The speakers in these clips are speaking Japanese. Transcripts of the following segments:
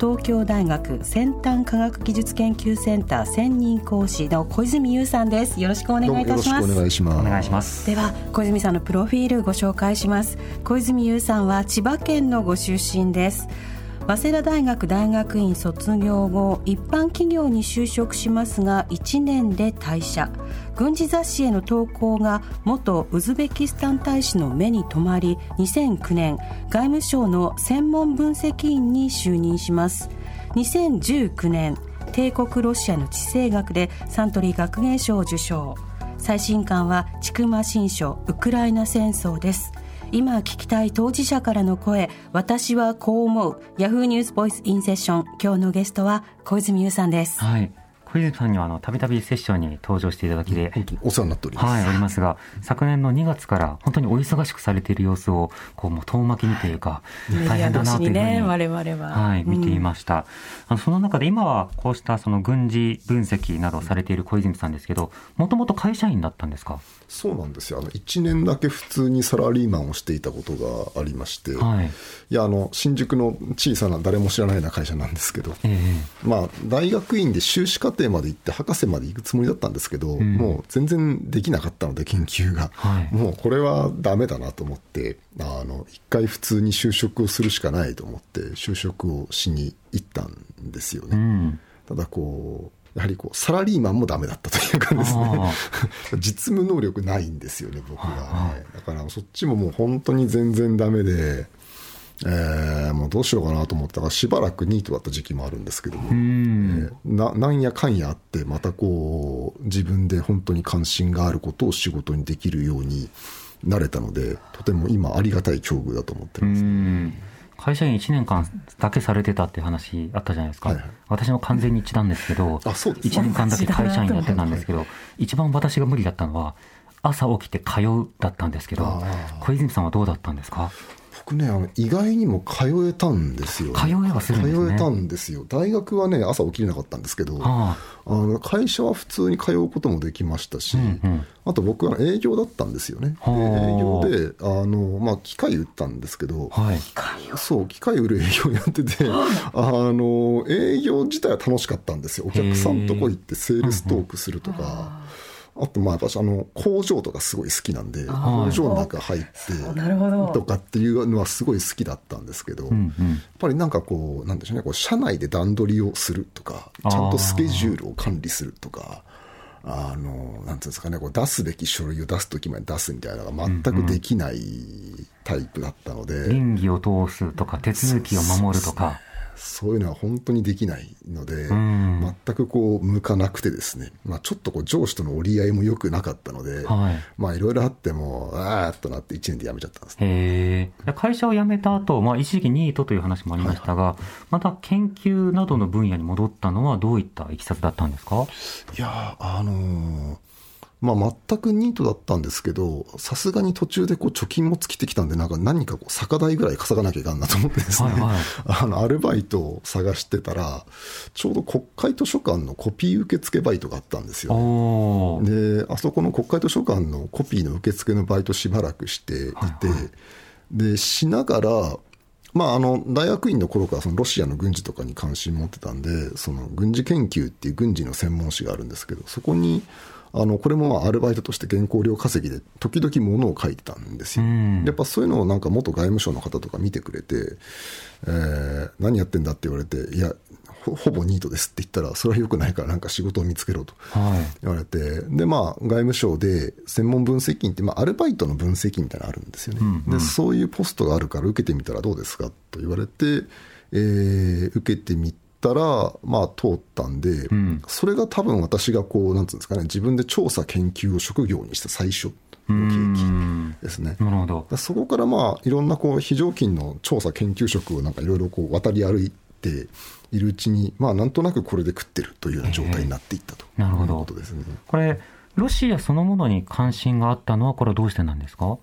東京大学先端科学技術研究センター専任講師の小泉優さんです。よろしくお願いいたします。どうもよろしくお願いします。お願いしますでは小泉さんのプロフィールご紹介します。小泉優さんは千葉県のご出身です早稲田大学大学院卒業後一般企業に就職しますが1年で退社。軍事雑誌への投稿が元ウズベキスタン大使の目に留まり2009年外務省の専門分析員に就任します。2019年帝国ロシアの地政学でサントリー学芸賞を受賞。最新刊は「千曲新書ウクライナ戦争」です。今聞きたい当事者からの声私はこう思う。ヤフーニュースボイスインセッション今日のゲストは小泉優さんです。はい。小泉さんにはあのたびたびセッションに登場していただきで、本当にお世話になっております。はい、おりますが、昨年の2月から本当にお忙しくされている様子を、こう、もう遠巻きにというか、大変だなというふうに、ね我々ははい、見ていました。あのその中で今はこうしたその軍事分析などをされている小泉さんですけど、もともと会社員だったんですか？そうなんですよ。あの、1年だけ普通にサラリーマンをしていたことがありまして、はい。いや、あの、新宿の小さな誰も知らないような会社なんですけど、えまあ、大学院で修士課程まで行って博士まで行くつもりだったんですけど、んもう全然できなかったので、研究が。はいもうこれはダメだなと思って、あの、一回普通に就職をするしかないと思って、就職をしに行ったんですよえうね。ん。ただこう、やはりこう、サラリーマンもダメだったというかですあね。実務能力ないんですよね、僕がね。だからそっちももう本当に全然ダメで、えーもうどうしようかなと思ったらしばらくニートだった時期もあるんですけども、うん。えーななんやかんやあってまたこう自分で本当に関心があることを仕事にできるようになれたのでとても今ありがたい境遇だと思ってうます、ん。会社員1年間だけされてたっていう話あったじゃないですか。はいはい私も完全に一致なんですけど、あそうです1年間だけ会社員やってたんですけど、一番私が無理だったのは、朝起きて通うだったんですけど小泉さんはどうだったんですか？僕ねあの意外にも通えたんですよ、通えはするんですね。通えたんですよ。大学はね朝起きれなかったんですけどあ。あの会社は普通に通うこともできましたし、うんうん。あと僕は営業だったんですよね。ではあ。営業で、あの、まあ、機械売ったんですけど、はい。そう、機械売る営業やってて、あ。の、営業自体は楽しかったんですよ。お客さんとこ行ってセールストークするとか、あと、まあ、私、あの、工場とかすごい好きなんで、工場の中入って、とかっていうのはすごい好きだったんですけど、やっうんうん。ぱりなんかこう、なんでしょうね、こう社内で段取りをするとか、ちゃんとスケジュールを管理するとか、あの、なんていうんですかね、こう出すべき書類を出すときまで出すみたいなのが全くできないタイプだったので、倫理を通すとか、手続きを守るとか。そういうのは本当にできないので、ん。全くこう、向かなくてですね、まあちょっとこう上司との折り合いも良くなかったので、はい。まあいろいろあっても、あーっとなって1年で辞めちゃったんですね。会社を辞めた後、まあ一時期ニートという話もありましたが、また研究などの分野に戻ったのはどういったいきさつだったんですか？いやーあのーまあ全くニートだったんですけど、さすがに途中でこう貯金も尽きてきたんで、なんか何かこう酒代ぐらい稼がなきゃいかんなと思ってですね、はいはい。あの、アルバイトを探してたら、ちょうど国会図書館のコピー受付バイトがあったんですよ、ね。で、あそこの国会図書館のコピーの受付のバイトしばらくしていて、で、しながら、まあ、あの、大学院の頃からそのロシアの軍事とかに関心持ってたんで、その軍事研究っていう軍事の専門誌があるんですけど、そこに、あの、これもまあアルバイトとして原稿料稼ぎで時々物を書いてたんですよ。うんやっぱそういうのをなんか元外務省の方とか見てくれて、えー何やってんだって言われて、いや、ほほぼニートですって言ったら、それは良くないからなんか仕事を見つけろとはい。言われて、で、まあ、外務省で専門分析員って、まあ、アルバイトの分析員みたいなのあるんですよね。うんうんで、そういうポストがあるから受けてみたらどうですかと言われて、えー受けてみたら、まあ、通ったんで、んそれが多分私がこう、なんつうんですかね、自分で調査研究を職業にした最初の契うん機ですね。なるほど。だそこからまあいろんなこう非常勤の調査研究職をなんかいろいろこう渡り歩いているうちに、まあなんとなくこれで食ってるというような状態になっていったとなるほどいうことですね。これ、ロシアそのものに関心があったのは、これはどうしてなんですか？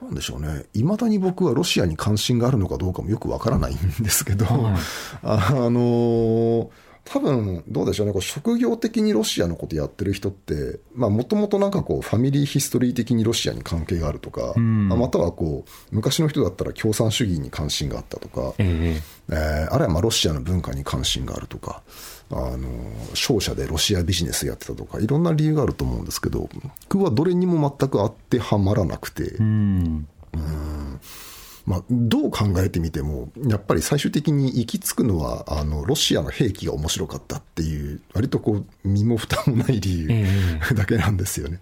どうなんでしょうね。いまだに僕はロシアに関心があるのかどうかもよくわからないんですけど、はいあのー多分どうでしょうね、こう職業的にロシアのことやってる人って、もともとなんかこう、ファミリーヒストリー的にロシアに関係があるとか、ん。またはこう昔の人だったら共産主義に関心があったとか、ええ。えーあるいはまあロシアの文化に関心があるとか、あの商社でロシアビジネスやってたとか、いろんな理由があると思うんですけど、僕はどれにも全く当てはまらなくて、うん。まあ、どう考えてみても、やっぱり最終的に行き着くのは、あのロシアの兵器が面白かったっていう、割とこう身も蓋もない理由、え だけなんですよね。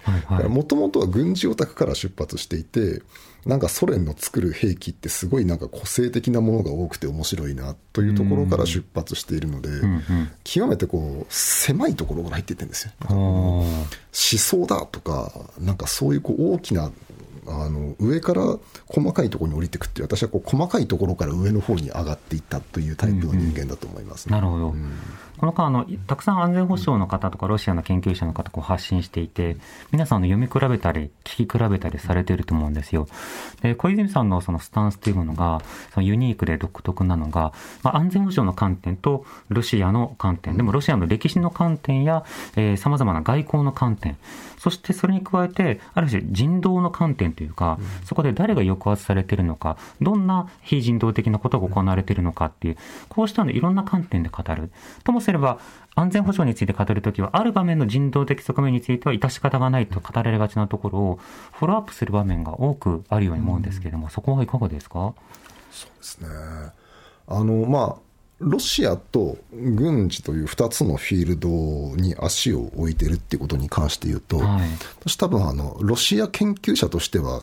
もともとは軍事オタクから出発していて、なんかソ連の作る兵器ってすごいなんか個性的なものが多くて面白いなというところから出発しているので、極めてこう狭いところから入っていってるんですよ。思想だとか、なんかそういうこう大きな、あの上から細かいところに降りていくっていう、私はこう細かいところから上の方に上がっていったというタイプの人間だと思いますね。なるほど。この間あの、たくさん安全保障の方とか、ロシアの研究者の方こう発信していて、皆さんあの読み比べたり、聞き比べたりされていると思うんですよ。で、小泉さんのそのスタンスというものが、そのユニークで独特なのが、まあ、安全保障の観点と、ロシアの観点、でもロシアの歴史の観点や、えー、様々な外交の観点、そしてそれに加えて、ある種人道の観点というか、そこで誰が抑圧されているのか、どんな非人道的なことが行われているのかっていう、こうしたのいろんな観点で語る。ともすれば、安全保障について語るときは、ある場面の人道的側面については致し方がないと語られがちなところを、フォローアップする場面が多くあるように思うんですけれども、そこはいかがですか？ですね。あの、まあ、ロシアと軍事という2つのフィールドに足を置いてるっていうことに関して言うと、はい私多分あの、ロシア研究者としては、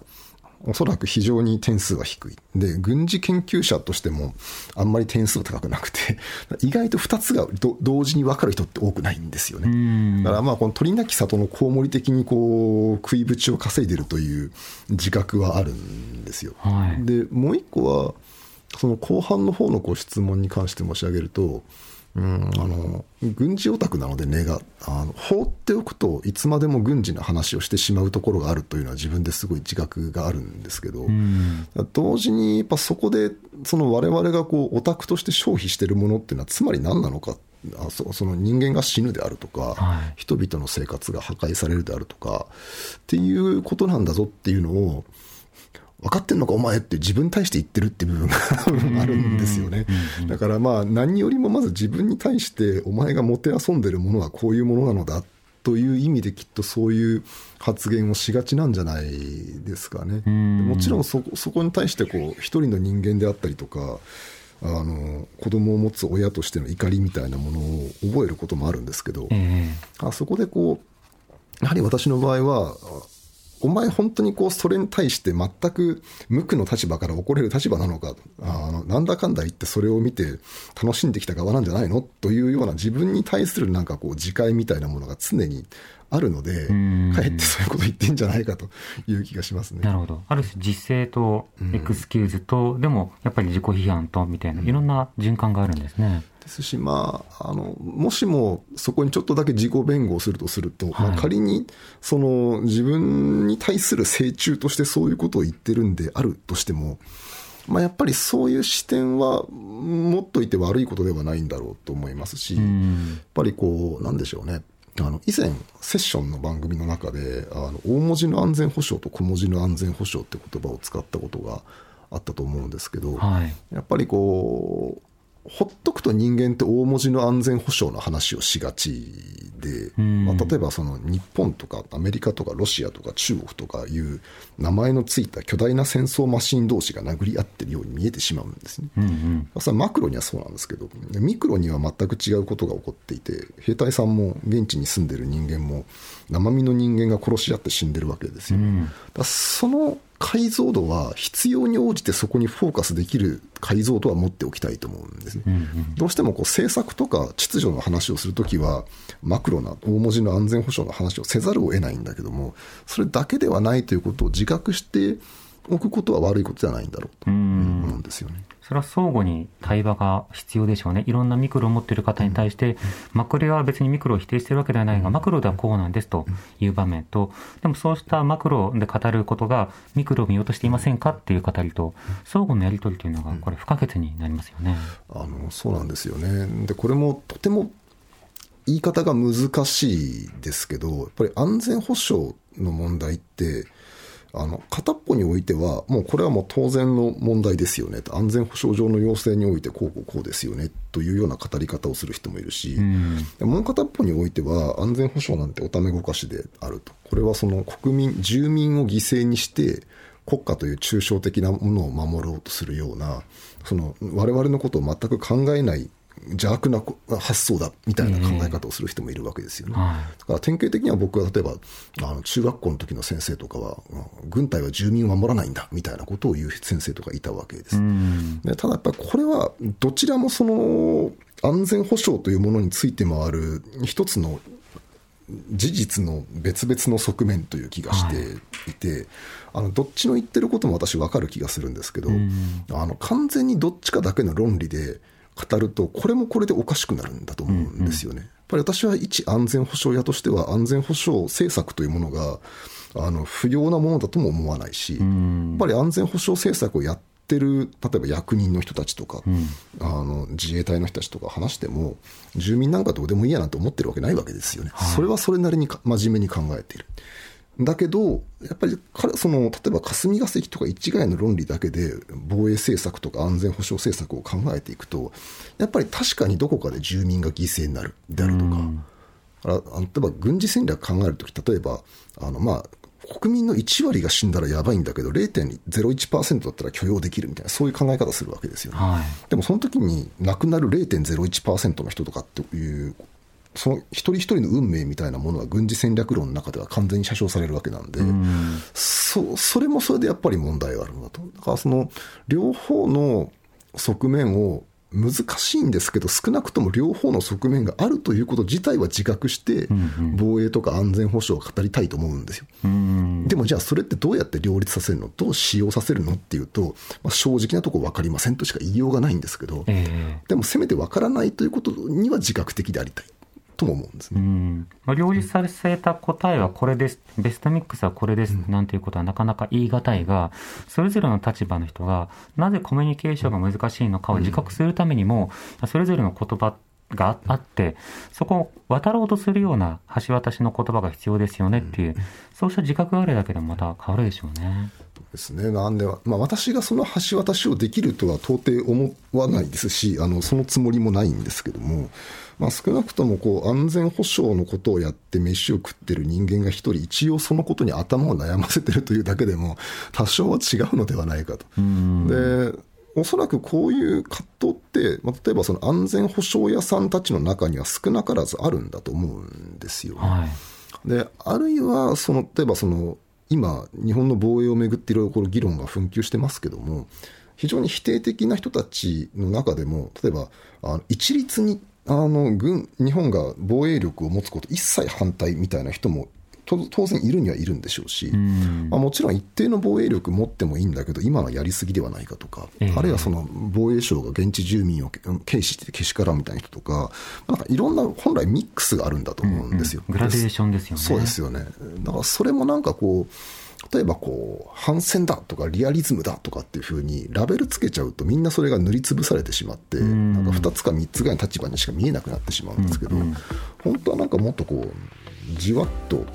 おそらく非常に点数は低い。で、軍事研究者としてもあんまり点数は高くなくて、意外と2つがど同時に分かる人って多くないんですよね。だからまあこの鳥なき里のコウモリ的にこう食いぶちを稼いでるという自覚はあるんですよ。はいで、もう一個は、その後半の方のご質問に関して申し上げると、うん、あの軍事オタクなので根があの放っておくといつまでも軍事の話をしてしまうところがあるというのは自分ですごい自覚があるんですけど、同時にやっぱそこでその我々がこうオタクとして消費しているものっていうのはつまり何なのかあそその人間が死ぬであるとか、はい。人々の生活が破壊されるであるとかっていうことなんだぞっていうのを分かってんのかお前って自分に対して言ってるっていう部分が あるんですよね。だからまあ何よりもまず自分に対してお前がもてあそんでるものはこういうものなのだという意味できっとそういう発言をしがちなんじゃないですかね。もちろんそそこに対してこう一人の人間であったりとかあの子供を持つ親としての怒りみたいなものを覚えることもあるんですけど、えあそこでこう、やはり私の場合は、あお前本当にこう、それに対して全く無垢の立場から怒れる立場なのか、あの、なんだかんだ言ってそれを見て楽しんできた側なんじゃないのというような自分に対するなんかこう、自戒みたいなものが常にあるので、かえってそういうこと言ってんじゃないかという気がしますね。なるほど。ある種実勢とエクスキューズと、でもやっぱり自己批判とみたいな、いろんな循環があるんですね。ですし、まあ、あのもしもそこにちょっとだけ自己弁護をするとすると、まあ、はい仮にその自分に対する成中としてそういうことを言ってるんであるとしても、まあ、やっぱりそういう視点は持っといて悪いことではないんだろうと思いますし、やっぱりこう、なんでしょうね。あの以前、セッションの番組の中で、あの大文字の安全保障と小文字の安全保障って言葉を使ったことがあったと思うんですけど、はい。やっぱりこう、ほっとくと人間って大文字の安全保障の話をしがちで、まあ、例えばその日本とかアメリカとかロシアとか中国とかいう名前のついた巨大な戦争マシン同士が殴り合ってるように見えてしまうんですね。それはマクロにはそうなんですけど、ミクロには全く違うことが起こっていて、兵隊さんも現地に住んでる人間も生身の人間が殺し合って死んでるわけですよ。だその解像度は必要に応じてそこにフォーカスできる解像度は持っておきたいと思うんですね。どうしてもこう政策とか秩序の話をするときは、マクロな大文字の安全保障の話をせざるを得ないんだけども、それだけではないということを自覚しておくことは悪いことではないんだろうと。思うんですよね。それは相互に対話が必要でしょうね。いろんなミクロを持っている方に対して、マクロは別にミクロを否定しているわけではないが、マクロではこうなんですという場面と、でもそうしたマクロで語ることが、ミクロを見落としていませんかっていう語りと、相互のやり取りというのが、これ不可欠になりますよね。あのそうなんですよね。で、これもとても言い方が難しいですけど、やっぱり安全保障の問題って、あの、片っぽにおいては、もうこれはもう当然の問題ですよね。と、安全保障上の要請においてこうこうこうですよね。というような語り方をする人もいるし、もう片っぽにおいては安全保障なんておためごかしであると。これはその国民、住民を犠牲にして、国家という抽象的なものを守ろうとするような、その我々のことを全く考えない邪悪な発想だみたいな考え方をする人もいるわけですよね。だから典型的には僕は例えばあの中学校の時の先生とかは軍隊は住民を守らないんだみたいなことを言う先生とかいたわけです。でただやっぱりこれはどちらもその安全保障というものについて回る一つの事実の別々の側面という気がしていて、はい、あのどっちの言ってることも私分かる気がするんですけど、あの完全にどっちかだけの論理で語ると、これもこれでおかしくなるんだと思うんですよね。うんうん、やっぱり私は一安全保障屋としては、安全保障政策というものが、あの、不要なものだとも思わないし、やっぱり安全保障政策をやってる、例えば役人の人たちとか、うん、あの、自衛隊の人たちとか話しても、住民なんかどうでもいいやなんて思ってるわけないわけですよね。はい、それはそれなりに真面目に考えている。だけど、やっぱりその、例えば霞が関とか一概の論理だけで防衛政策とか安全保障政策を考えていくと、やっぱり確かにどこかで住民が犠牲になるであるとか、例えば軍事戦略考えるとき、例えば、あの、まあ、国民の1割が死んだらやばいんだけど、0.01%だったら許容できるみたいな、そういう考え方するわけですよね。はい、でもその時に亡くなる0.01%の人とかっていうその一人一人の運命みたいなものは軍事戦略論の中では完全に写生されるわけなんで、うん、そそれもそれでやっぱり問題があるんだと。だからその両方の側面を難しいんですけど、少なくとも両方の側面があるということ自体は自覚して、防衛とか安全保障を語りたいと思うんですよ。うん、でもじゃあそれってどうやって両立させるの？どう使用させるのっていうと、まあ、正直なところ分かりませんとしか言いようがないんですけど、えー、でもせめて分からないということには自覚的でありたい。とも思うんですね。うん。まあ、両立させた答えはこれです、ベストミックスはこれです、なんていうことはなかなか言い難いが、それぞれの立場の人が、なぜコミュニケーションが難しいのかを自覚するためにも、それぞれの言葉があって、そこを渡ろうとするような橋渡しの言葉が必要ですよねっていう、そうした自覚があるだけでもまた変わるでしょうね。ですね。なんで、まあ私がその橋渡しをできるとは到底思わないですし、あの、そのつもりもないんですけども、まあ少なくともこう安全保障のことをやって飯を食ってる人間が一人一応そのことに頭を悩ませてるというだけでも多少は違うのではないかと。で、おそらくこういう葛藤って、まあ、例えばその安全保障屋さんたちの中には少なからずあるんだと思うんですよ。はい、で、あるいは、その、例えばその、今、日本の防衛をめぐっていろいろこの議論が紛糾してますけども、非常に否定的な人たちの中でも、例えば、あの一律にあの軍、日本が防衛力を持つこと一切反対みたいな人も当然いるにはいるんでしょうし、まあ、もちろん一定の防衛力持ってもいいんだけど、今はやりすぎではないかとか、えー、あるいはその防衛省が現地住民を軽視してけしからんみたいな人とか、なんかいろんな本来ミックスがあるんだと思うんですよ。うん。うん、グラデーションですよね。そうですよね。だからそれもなんかこう、例えばこう、反戦だとかリアリズムだとかっていうふうにラベルつけちゃうとみんなそれが塗りつぶされてしまって、なんか2つか3つぐらいの立場にしか見えなくなってしまうんですけど、本当はなんかもっとこう、じわっと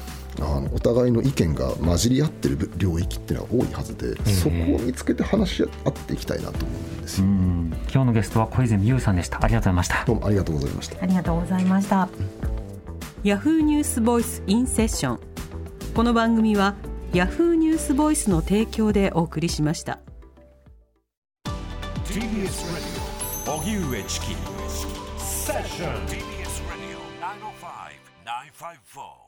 あのお互いの意見が混じり合ってる領域っていうのは多いはずで、そこを見つけて話し合っていきたいなと思うんですよ。うん今日のゲストは小泉優さんでしたありがとうございましたどうもありがとうございました。ありがとうございました。ヤフーニュースボイスインセッション。この番組はヤフーニュースボイスの提供でお送りしました。TBS Radio 荻上チキセッション TBS Radio 905 954